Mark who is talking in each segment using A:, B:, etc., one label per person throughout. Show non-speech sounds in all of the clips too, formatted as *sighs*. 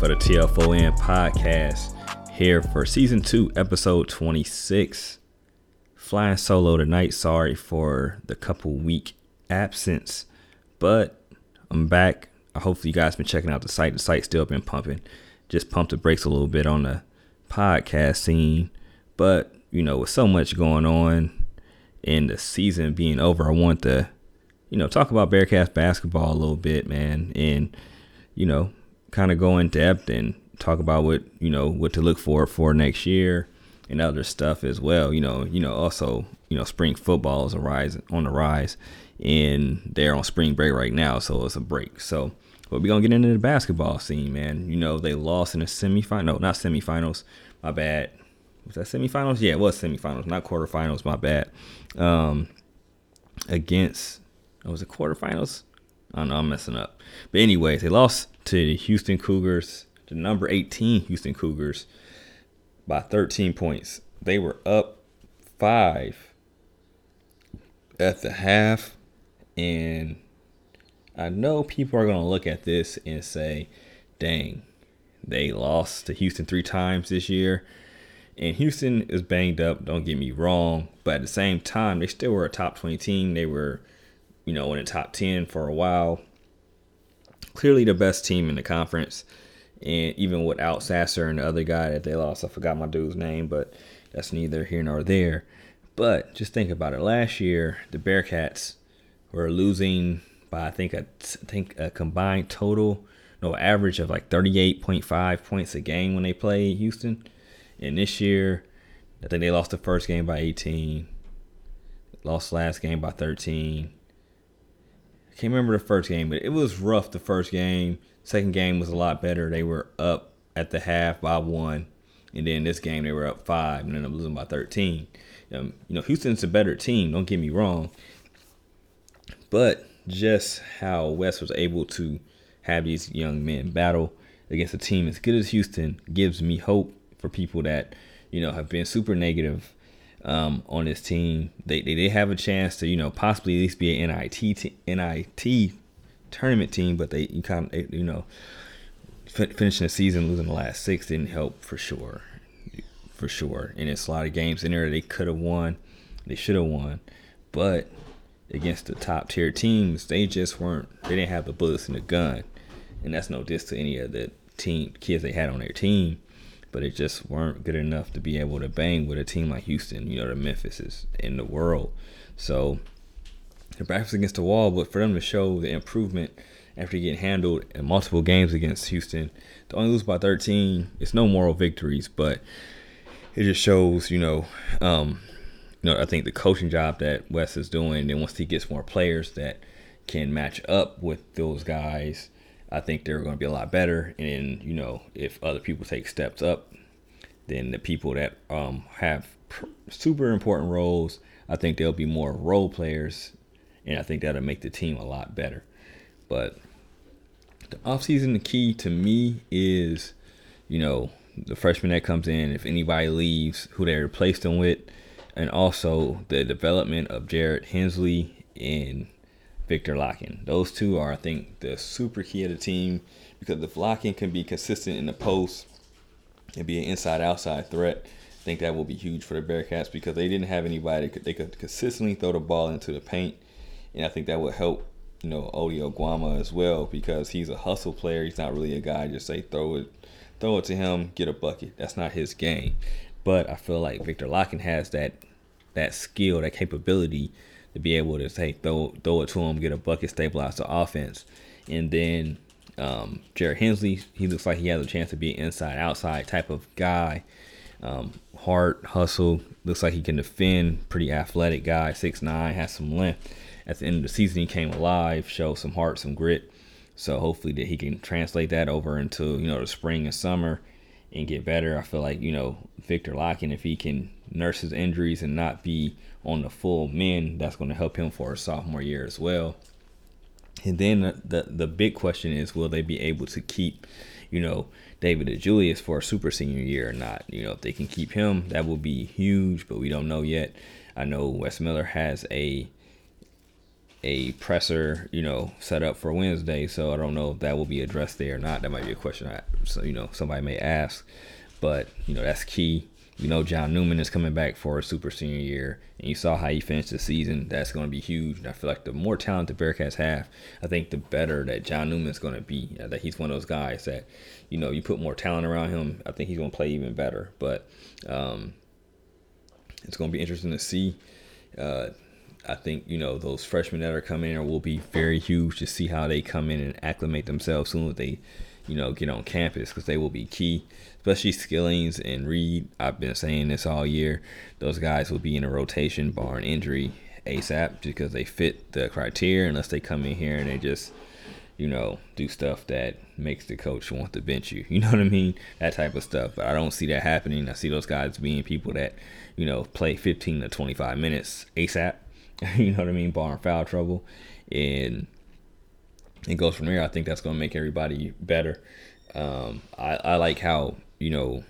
A: for the TFON podcast here for season two, episode 26. Flying solo tonight. Sorry for the couple week absence, but I'm back. I hopefully, you guys been checking out the site. The site's still been pumping. Just pumped the brakes a little bit on the podcast scene, but you know, with so much going on and the season being over, I want to, you know, talk about Bearcats basketball a little bit, man, and you know, kind of go in depth and talk about what you know what to look for for next year and other stuff as well. You know, you know, also you know, spring football is a rise on the rise, and they're on spring break right now, so it's a break. So, but we're gonna get into the basketball scene, man. You know, they lost in the semifinal, no, not semifinals. My bad. Was that semifinals? Yeah, it was semifinals, not quarterfinals. My bad. Um, against, oh, was it quarterfinals? I don't know. I'm messing up. But anyways, they lost to the Houston Cougars, the number 18 Houston Cougars, by 13 points. They were up five at the half, and I know people are going to look at this and say, dang, they lost to Houston three times this year. And Houston is banged up, don't get me wrong. But at the same time, they still were a top 20 team. They were, you know, in the top 10 for a while clearly the best team in the conference. And even without Sasser and the other guy that they lost, I forgot my dude's name, but that's neither here nor there. But just think about it. Last year, the Bearcats were losing by I think a, I think a combined total, no average of like 38.5 points a game when they played Houston. And this year, I think they lost the first game by 18, lost last game by 13, can't remember the first game, but it was rough the first game. Second game was a lot better. They were up at the half by one, and then this game they were up five, and then I'm losing by 13. Um, you know, Houston's a better team. Don't get me wrong, but just how West was able to have these young men battle against a team as good as Houston gives me hope for people that you know have been super negative um, on this team. They, they did have a chance to, you know, possibly at least be an NIT t- NIT tournament team, but they you kind of you know f- finishing the season losing the last six didn't help for sure, for sure. And it's a lot of games in there they could have won, they should have won, but against the top tier teams, they just weren't. They didn't have the bullets in the gun, and that's no diss to any of the team kids they had on their team but it just weren't good enough to be able to bang with a team like Houston, you know, the Memphises in the world. So their backs against the wall, but for them to show the improvement after getting handled in multiple games against Houston, to only lose by 13, it's no moral victories, but it just shows, you know, um, you know, I think the coaching job that Wes is doing, and once he gets more players that can match up with those guys, I think they're going to be a lot better. And you know, if other people take steps up, then the people that um, have pr- super important roles, I think they'll be more role players, and I think that'll make the team a lot better. But the offseason, the key to me is, you know, the freshman that comes in, if anybody leaves, who they replace them with, and also the development of Jared Hensley and Viktor Lakhin. Those two are, I think, the super key of the team because if Lakhin can be consistent in the post and be an inside-outside threat, I think that will be huge for the Bearcats because they didn't have anybody could, they could consistently throw the ball into the paint, and I think that would help you know Ody Oguama as well because he's a hustle player. He's not really a guy just say throw it, throw it to him, get a bucket. That's not his game. But I feel like Viktor Lakhin has that that skill, that capability to be able to say throw throw it to him, get a bucket, stabilize the offense, and then um, Jared Hensley, he looks like he has a chance to be an inside outside type of guy. Um, hustle, looks like he can defend. Pretty athletic guy, six nine, has some length. At the end of the season, he came alive, showed some heart, some grit. So hopefully that he can translate that over into you know the spring and summer and get better. I feel like you know Viktor Lakhin, if he can nurse his injuries and not be on the full men, that's going to help him for his sophomore year as well. And then the, the, big question is, will they be able to keep, you know, David DeJulius for a super senior year or not? You know, if they can keep him, that will be huge, but we don't know yet. I know Wes Miller has a a presser, you know, set up for Wednesday. So I don't know if that will be addressed there or not. That might be a question I, so you know, somebody may ask. But you know, that's key. You know, John Newman is coming back for a super senior year, and you saw how he finished the season. That's going to be huge. And I feel like the more talent the Bearcats have, I think the better that John Newman is going to be. that he's one of those guys that, you know, you put more talent around him, I think he's going to play even better. But um, it's going to be interesting to see. Uh, I think you know those freshmen that are coming in will be very huge to see how they come in and acclimate themselves soon as they, you know, get on campus because they will be key. Especially Skillings and Reed. I've been saying this all year. Those guys will be in a rotation, bar an injury ASAP, because they fit the criteria. Unless they come in here and they just, you know, do stuff that makes the coach want to bench you. *laughs* You know what I mean? That type of stuff. But I don't see that happening. I see those guys being people that, you know, play 15 to 25 minutes ASAP *laughs* you know what I mean, bar and foul trouble, and it goes from there. I think that's going to make everybody better. Um, I, I like how you know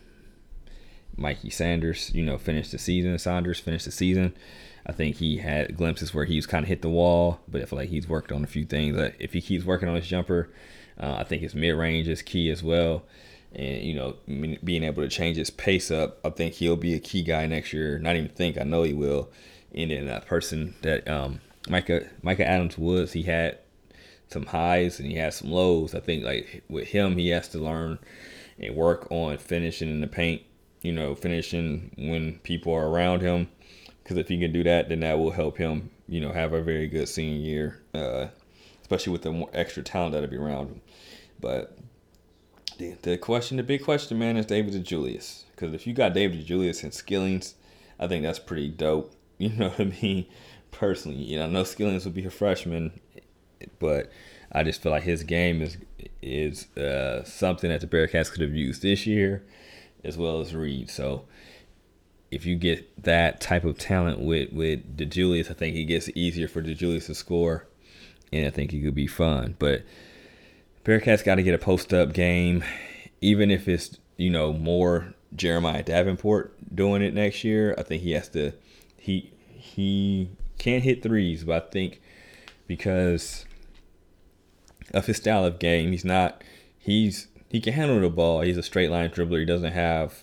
A: Mikey Sanders, you know, finished the season. Saunders finished the season. I think he had glimpses where he's kind of hit the wall, but I feel like he's worked on a few things. If he keeps working on his jumper, uh, I think his mid range is key as well. And you know, being able to change his pace up, I think he'll be a key guy next year. Not even think, I know he will and then that person that um, Mika Mika Adams Woods, he had some highs and he had some lows. I think like with him, he has to learn and work on finishing in the paint. You know, finishing when people are around him. Because if he can do that, then that will help him. You know, have a very good senior year, uh, especially with the extra talent that'll be around him. But the, the question, the big question, man, is David DeJulius. Because if you got David DeJulius and Skillings, I think that's pretty dope. *laughs* You know what I mean? Personally, you know, no Skillings will be a freshman, but I just feel like his game is is uh, something that the Bearcats could have used this year, as well as Reed. So if you get that type of talent with with DeJulius, I think it gets easier for DeJulius to score, and I think it could be fun. But Bearcats got to get a post up game, even if it's you know more Jeremiah Davenport doing it next year. I think he has to he he can't hit threes, but I think because of his style of game, he's not he's he can handle the ball. He's a straight line dribbler. He doesn't have,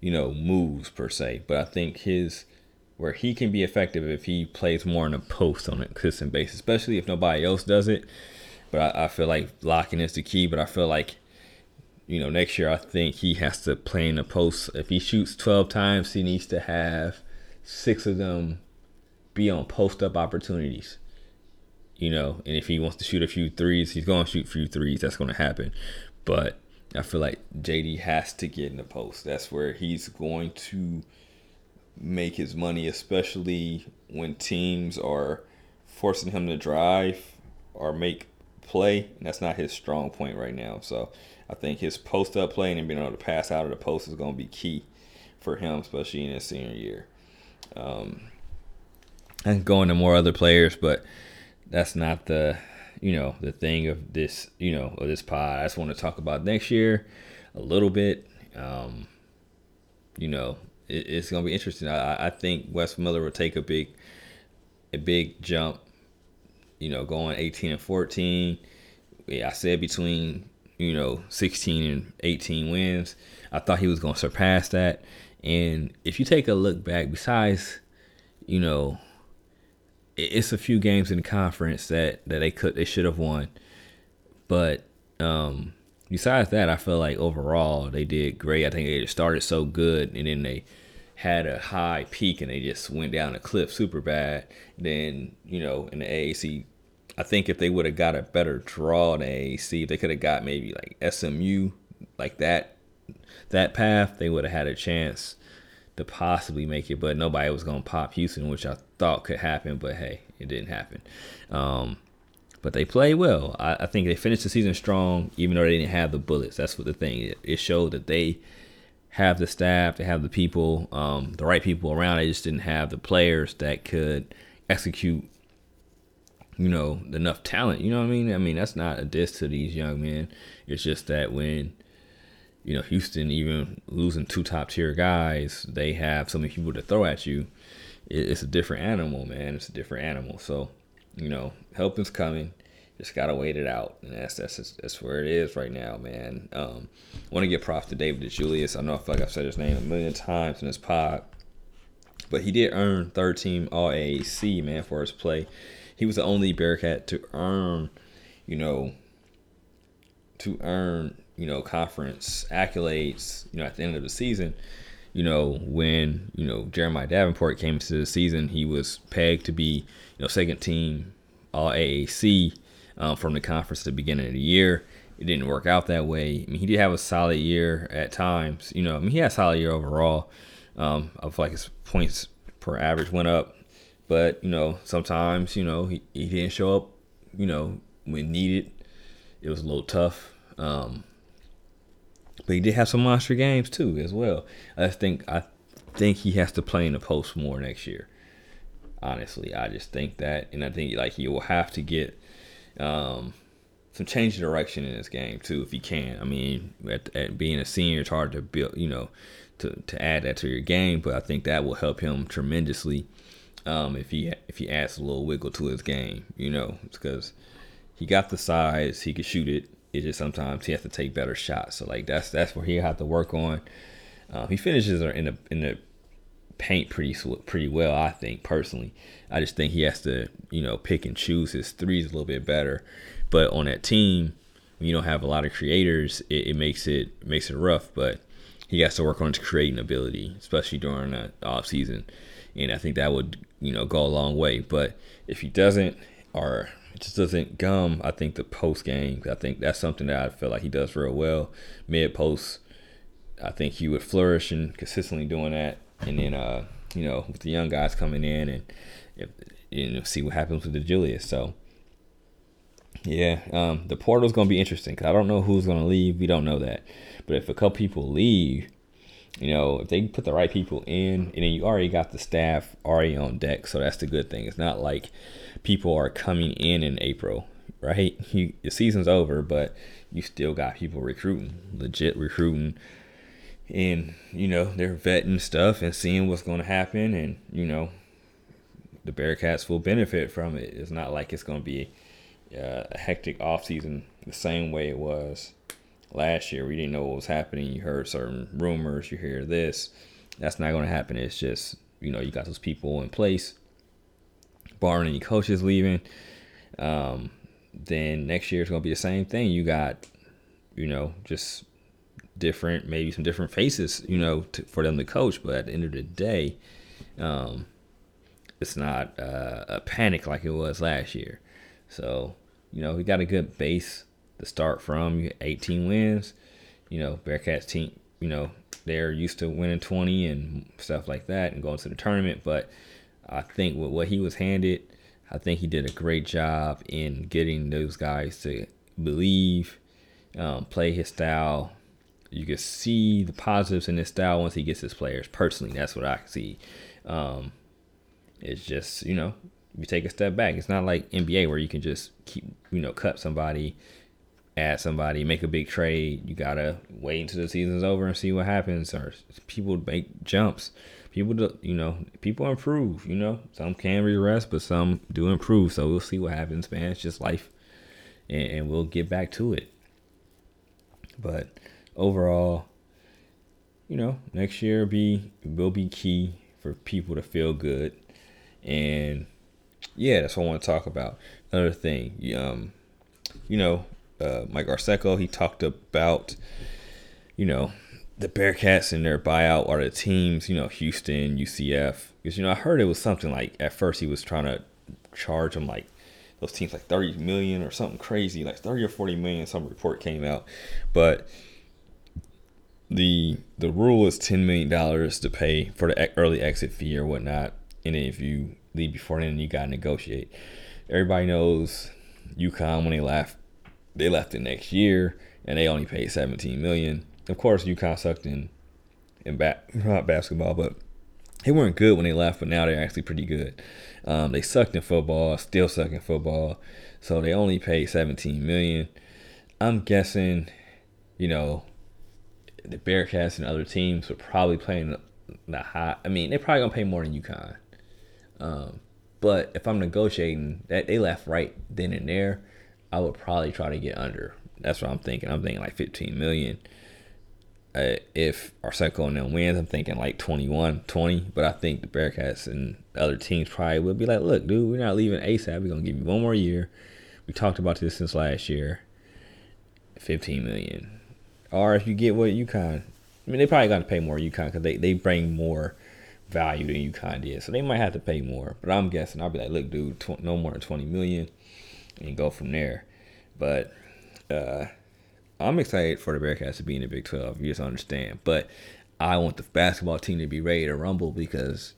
A: you know, moves per se. But I think his where he can be effective if he plays more in a post on a consistent basis, especially if nobody else does it. But I, I feel like Lakhin is the key. But I feel like, you know, next year I think he has to play in the post. If he shoots 12 times, he needs to have six of them be on post up opportunities. You know, and if he wants to shoot a few threes, he's going to shoot a few threes. That's going to happen. But I feel like JD has to get in the post. That's where he's going to make his money, especially when teams are forcing him to drive or make play. And that's not his strong point right now. So I think his post up playing and being able to pass out of the post is going to be key for him, especially in his senior year. Um, and going to more other players, but that's not the you know the thing of this you know of this pod. I just want to talk about next year a little bit. Um, you know, it, it's gonna be interesting. I, I think Wes Miller will take a big a big jump. You know, going 18 and 14. Yeah, I said between you know 16 and 18 wins. I thought he was gonna surpass that. And if you take a look back, besides, you know, it's a few games in the conference that, that they could they should have won. But um, besides that, I feel like overall they did great. I think they started so good and then they had a high peak and they just went down a cliff super bad. Then, you know, in the AAC, I think if they would have got a better draw in the AAC, they could have got maybe like SMU like that that path, they would have had a chance to possibly make it, but nobody was going to pop Houston, which I thought could happen, but hey, it didn't happen. Um, but they played well. I, I, think they finished the season strong, even though they didn't have the bullets. That's what the thing. It, it showed that they have the staff, they have the people, um, the right people around. They just didn't have the players that could execute. You know, enough talent. You know what I mean? I mean, that's not a diss to these young men. It's just that when you know, Houston even losing two top tier guys, they have so many people to throw at you. It's a different animal, man. It's a different animal. So you know, help is coming. Just gotta wait it out, and that's that's that's where it is right now, man. Um, want to give props to David DeJulius. I know I feel like I've said his name a million times in this pod, but he did earn third team All AAC man for his play. He was the only Bearcat to earn, you know, to earn you know conference accolades. You know, at the end of the season, you know when you know Jeremiah Davenport came into the season, he was pegged to be you know second team All AAC um, from the conference at the beginning of the year. It didn't work out that way. I mean, he did have a solid year at times. You know, I mean, he had a solid year overall. Um, I feel like his points per average went up, but you know, sometimes you know he, he didn't show up. You know, when needed, it was a little tough. Um, but he did have some monster games too, as well. I think I think he has to play in the post more next year. Honestly, I just think that, and I think like he will have to get um, some change of direction in this game too, if he can. I mean, at, at being a senior, it's hard to build, you know, to, to add that to your game, but I think that will help him tremendously um, if he if he adds a little wiggle to his game, you know, because he got the size, he could shoot it. It's just sometimes he has to take better shots. So like that's that's where he have to work on. Uh, he finishes in the in the paint pretty pretty well, I think personally. I just think he has to, you know, pick and choose his threes a little bit better. But on that team, you don't have a lot of creators, it, it makes it makes it rough. But he has to work on his creating ability, especially during the off season. And I think that would, you know, go a long way. But if he doesn't, or just doesn't gum, I think the post game, I think that's something that I feel like he does real well. Mid post, I think he would flourish in consistently doing that. And then, uh, you know, with the young guys coming in and if, you know, see what happens with DeJulius. So, yeah, um, the portal's going to be interesting because I don't know who's going to leave. We don't know that. But if a couple people leave, you know, if they put the right people in, and then you already got the staff already on deck, so that's the good thing. It's not like people are coming in in April, right? *laughs* You, the season's over, but you still got people recruiting, legit recruiting, and you know they're vetting stuff and seeing what's going to happen, and you know the Bearcats will benefit from it. It's not like it's going to be uh, a hectic off season the same way it was last year. We didn't know what was happening. You heard certain rumors. You hear this. That's not going to happen. It's just you know you got those people in place, barring any coaches leaving. Um, then next year it's going to be the same thing. You got you know just different, maybe some different faces, you know, to, for them to coach. But at the end of the day, um, it's not uh, a panic like it was last year. So, you know, we got a good base to start from. You 18 wins. You know, Bearcats team, you know, they're used to winning 20 and stuff like that and going to the tournament. But I think with what he was handed, I think he did a great job in getting those guys to believe, um, play his style. You can see the positives in his style once he gets his players. Personally, that's what I see. Um, it's just, you know, you take a step back. It's not like NBA where you can just keep, you know, cut somebody, add somebody, make a big trade. You gotta wait until the season's over and see what happens. Or people make jumps. People, do, you know, people improve. You know, some can regress, but some do improve. So we'll see what happens, man. It's just life, and, and we'll get back to it. But overall, you know, next year be will be key for people to feel good and yeah, that's what I want to talk about. Another thing, um, you know, uh, Mike Aresco, he talked about, you know, the Bearcats and their buyout are the teams, you know, Houston, UCF. Because, you know, I heard it was something like at first he was trying to charge them like those teams like 30 million or something crazy, like 30 or 40 million. Some report came out. But the the rule is $10 million to pay for the early exit fee or whatnot. And if you leave before then, you gotta negotiate. Everybody knows UConn when they left, they left the next year and they only paid 17 million. Of course, UConn sucked in in not basketball, but they weren't good when they left, but now they're actually pretty good. Um, they sucked in football, still suck in football, so they only paid 17 million. I'm guessing, you know, the Bearcats and other teams were probably playing the high. I mean, they're probably gonna pay more than UConn. Um, But if I'm negotiating, that they left right then and there, I would probably try to get under. That's what I'm thinking. I'm thinking like 15 million. Uh, if Aresco and them wins, I'm thinking like 21, 20. But I think the Bearcats and other teams probably would be like, look, dude, we're not leaving ASAP. We're gonna give you one more year. We talked about this since last year. 15 million. Or if you get what UConn, I mean, they probably got to pay more UConn because they, they bring more value than UConn did. So they might have to pay more. But I'm guessing I'll be like, look, dude, tw- no more than 20 million and go from there. But uh, I'm excited for the Bearcats to be in the Big 12. You just understand. But I want the basketball team to be ready to rumble because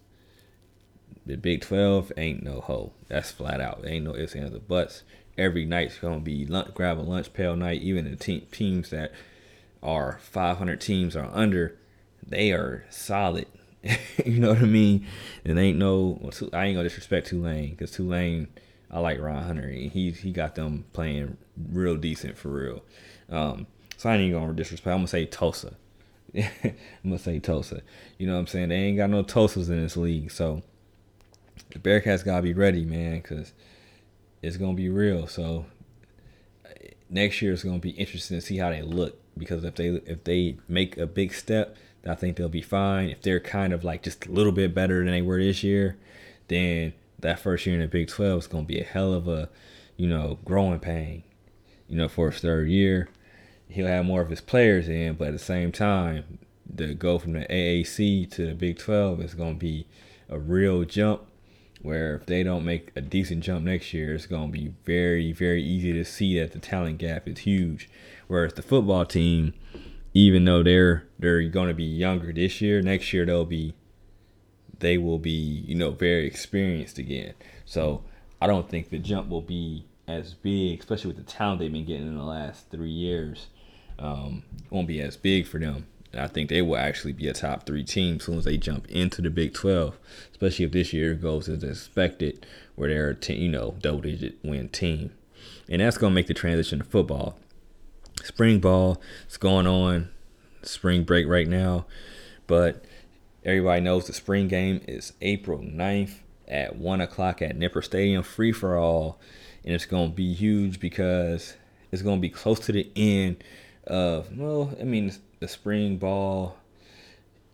A: the Big 12 ain't no hoe. That's flat out. There ain't no ifs, ands, or buts. Every night's going to be lunch, grab a lunch pail night. Even the te- teams that are 500 teams or under, they are solid. *laughs* you know what I mean? And ain't no, I ain't going to disrespect Tulane because Tulane – I like Ron Hunter. He he got them playing real decent for real. Um, so I ain't even gonna disrespect. I'm gonna say Tulsa. *laughs* I'm gonna say Tulsa. You know what I'm saying? They ain't got no Tulsas in this league, so the Bearcats gotta be ready, man, because it's gonna be real. So next year it's gonna be interesting to see how they look because if they if they make a big step, I think they'll be fine. If they're kind of like just a little bit better than they were this year, then that first year in the Big 12 is going to be a hell of a, you know, growing pain, you know, for his third year. He'll have more of his players in, but at the same time, the go from the AAC to the Big 12 is going to be a real jump where if they don't make a decent jump next year, it's going to be very, very easy to see that the talent gap is huge. Whereas the football team, even though they're they're going to be younger this year, next year they'll be they will be, you know, very experienced again. So I don't think the jump will be as big, especially with the talent they've been getting in the last three years. Um, won't be as big for them. And I think they will actually be a top three team as soon as they jump into the Big 12, especially if this year goes as expected, where they're a team, you know, double digit win team. And that's to make the transition to football. Spring ball is going on, spring break right now, but Everybody knows the spring game is April 9th at 1 o'clock at Nippert Stadium, free for all. And it's going to be huge because it's going to be close to the end of, well, I mean, the spring ball.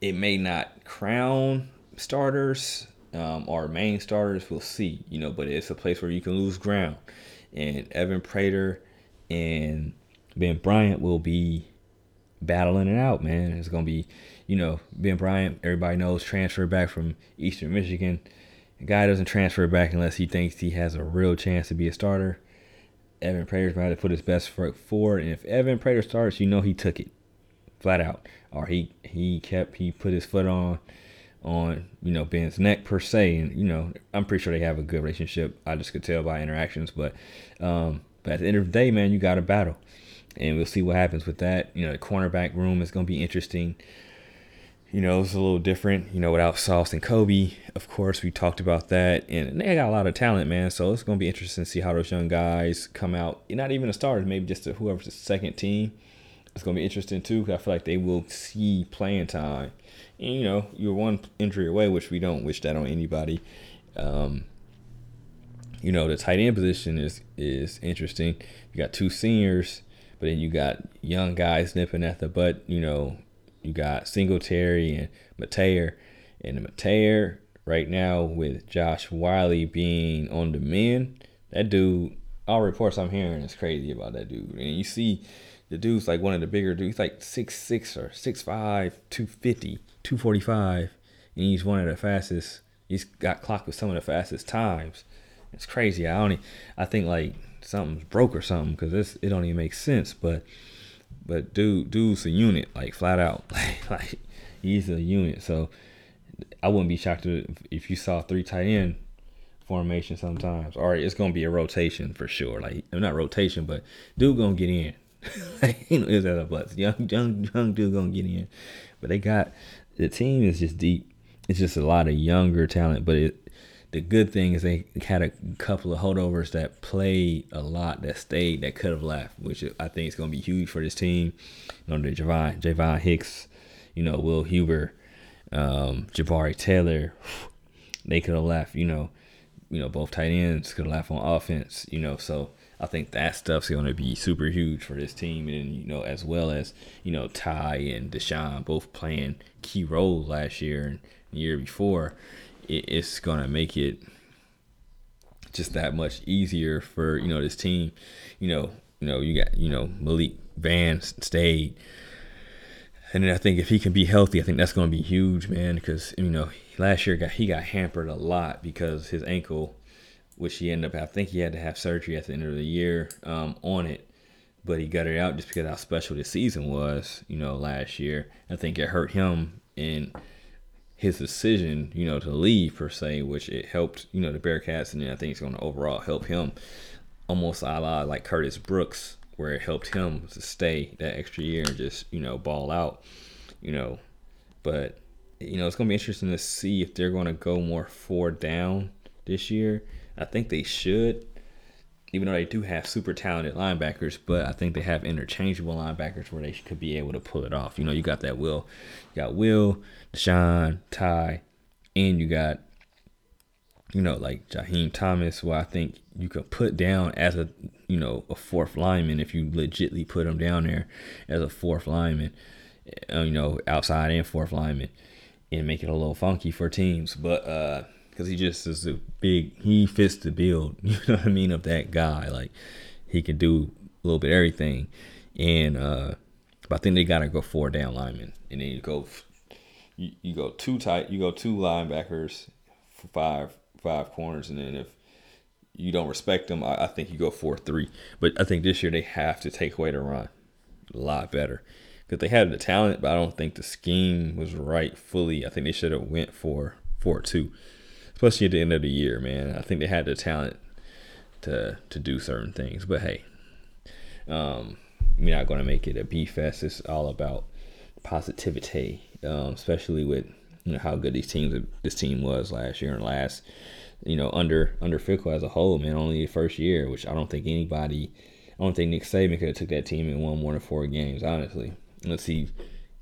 A: It may not crown starters um, or main starters. We'll see, you know, but it's a place where you can lose ground. And Evan Prater and Ben Bryant will be battling it out, man. It's going to be you know, Ben Bryant, everybody knows, transfer back from Eastern Michigan. The guy doesn't transfer back unless he thinks he has a real chance to be a starter. Evan Prater's about to put his best foot forward, and if Evan Prater starts, you know he took it, flat out, or he he kept he put his foot on on you know Ben's neck per se, and you know I'm pretty sure they have a good relationship. I just could tell by interactions, but um, but at the end of the day, man, you got to battle, and we'll see what happens with that. You know, the cornerback room is going to be interesting. You know, it's a little different, you know, without Sauce and Coby. Of course, we talked about that. And they got a lot of talent, man. So it's going to be interesting to see how those young guys come out. Not even the starters, maybe just whoever's the second team. It's going to be interesting, too, because I feel like they will see playing time. And, you know, you're one injury away, which we don't wish that on anybody. Um, you know, the tight end position is is interesting. You got two seniors, but then you got young guys nipping at the butt, you know, you got Singletary and Mateer. And Mateer right now with Josh Wiley being on the men, that dude, all reports I'm hearing is crazy about that dude. And you see the dude's like one of the bigger dudes, like six six or 6'5, 250, 245. And he's one of the fastest. He's got clocked with some of the fastest times. It's crazy. I only, I think like something's broke or something because it don't even make sense. But but dude, dude's a unit, like flat out. *laughs* Like, like he's a unit. So I wouldn't be shocked if you saw three tight end formation sometimes. All right, it's gonna be a rotation for sure. Like not rotation, but dude gonna get in. *laughs* you know, is that a bus? Young, young, young dude gonna get in. But they got the team is just deep. It's just a lot of younger talent, but it the good thing is they had a couple of holdovers that played a lot that stayed that could have left, which I think is going to be huge for this team. You know, the Javon, Javon Hicks, you know, Will Huber, um, Jabari Taylor, *sighs* they could have left. You know, you know, both tight ends could have left on offense, you know, so I think that stuff's going to be super huge for this team, and you know, as well as you know, Ty and Deshaun both playing key roles last year and year before. It's to make it just that much easier for you know this team. You know, you know, you got you know Malik Vance stayed, and then I think if he can be healthy, I think that's to be huge, man. Because you know, last year got he got hampered a lot because his ankle which he ended up, I think he had to have surgery at the end of the year um, on it, but he got it out just because how special the season was, you know, last year. I think it hurt him in his decision, you know, to leave per se, which it helped, you know, the Bearcats, and then I think it's going to overall help him almost a la like Curtis Brooks, where it helped him to stay that extra year and just, you know, ball out, you know. But, you know, it's going to be interesting to see if they're going to go more four down this year I think they should, even though they do have super talented linebackers, but I think they have interchangeable linebackers where they could be able to pull it off. You know, you got that Will, you got Will, Deshaun, Ty, and you got, you know, like Jaheim Thomas, who I think you could put down as a, you know, a fourth lineman if you legitly put him down there as a fourth lineman, uh, you know, outside and fourth lineman, and make it a little funky for teams. But uh because he just is a big. He fits the build. *laughs* You know what I mean of that guy. Like he can do a little bit everything, and uh, but I think they gotta go four down linemen, and then you go, you, you go two tight. You go two linebackers five five corners, and then if you don't respect them, I, I think you go four three. But I think this year they have to take away the run a lot better because they had the talent, but I don't think the scheme was right fully. I think they should have went for four two especially at the end of the year, man. I think they had the talent to to do certain things. But hey, um, we're not gonna make it a B fest. It's all about positivity, um, especially with you know how good these teams this team was last year and last you know under under Fickell as a whole, man. Only the first year, which I don't think anybody, I don't think Nick Saban could have took that team and won one than four games. Honestly, let's see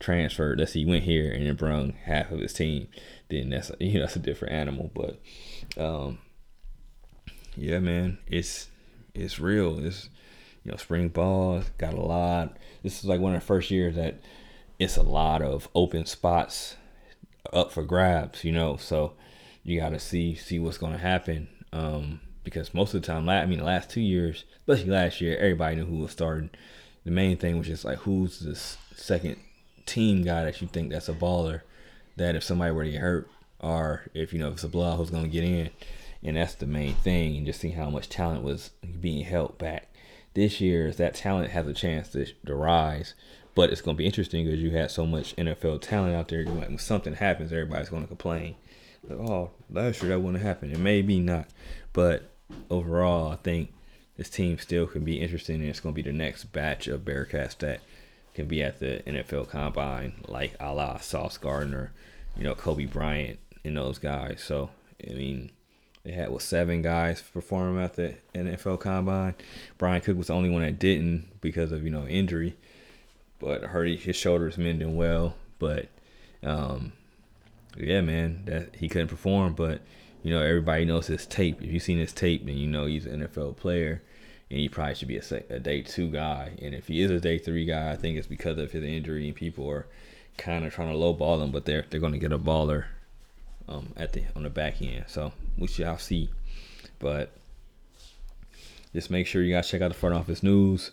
A: transferred. Let's see, he went here and then brung half of his team then that's *laughs* you know that's a different animal. But um, yeah, man, it's it's real. It's you know spring ball got a lot. This is like one of the first years that it's a lot of open spots up for grabs. You know, so you got to see see what's to happen. Um, because most of the time, I mean, the last two years, especially last year, everybody knew who was starting. The main thing was just like, who's the second team guy that you think that's a baller that if somebody were to get hurt or if you know if it's a blowout who's to get in? And that's the main thing and just seeing how much talent was being held back. This year is that talent has a chance to, to rise but it's going to be interesting because you had so much NFL talent out there when something happens everybody's going to complain oh last year that wouldn't happen and maybe not. But overall I think this team still can be interesting and it's going to be the next batch of Bearcats that can be at the NFL Combine, like a la Sauce Gardner, you know, Coby Bryant, and those guys. So, I mean, they had what seven guys perform at the NFL Combine. Bryan Cook was the only one that didn't because of you know injury, but hurt his shoulders mending well. But um, yeah, man, that he couldn't perform. But you know, everybody knows his tape. If you've seen his tape, then you know he's an NFL player and he probably should be a, a day two guy. And if he is a day three guy, I think it's because of his injury and people are kind of trying to lowball him, but they're they're going to get a baller um, at the on the back end. So we shall see. But just make sure you guys check out the front office news.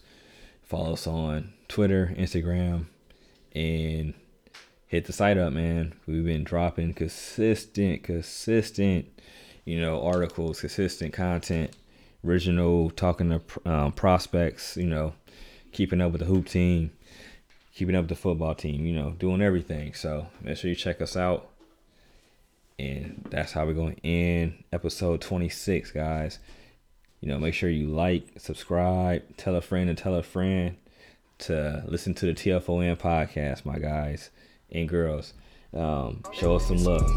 A: Follow us on Twitter, Instagram, and hit the site up, man. We've been dropping consistent, consistent, you know, articles, consistent content original, talking to um, prospects, you know, keeping up with the hoop team, keeping up with the football team, you know, doing everything. So make sure you check us out. And that's how we're going end episode 26, guys. You know, make sure you like, subscribe, tell a friend and tell a friend to listen to the TFON podcast, my guys and girls. Um, show us some love.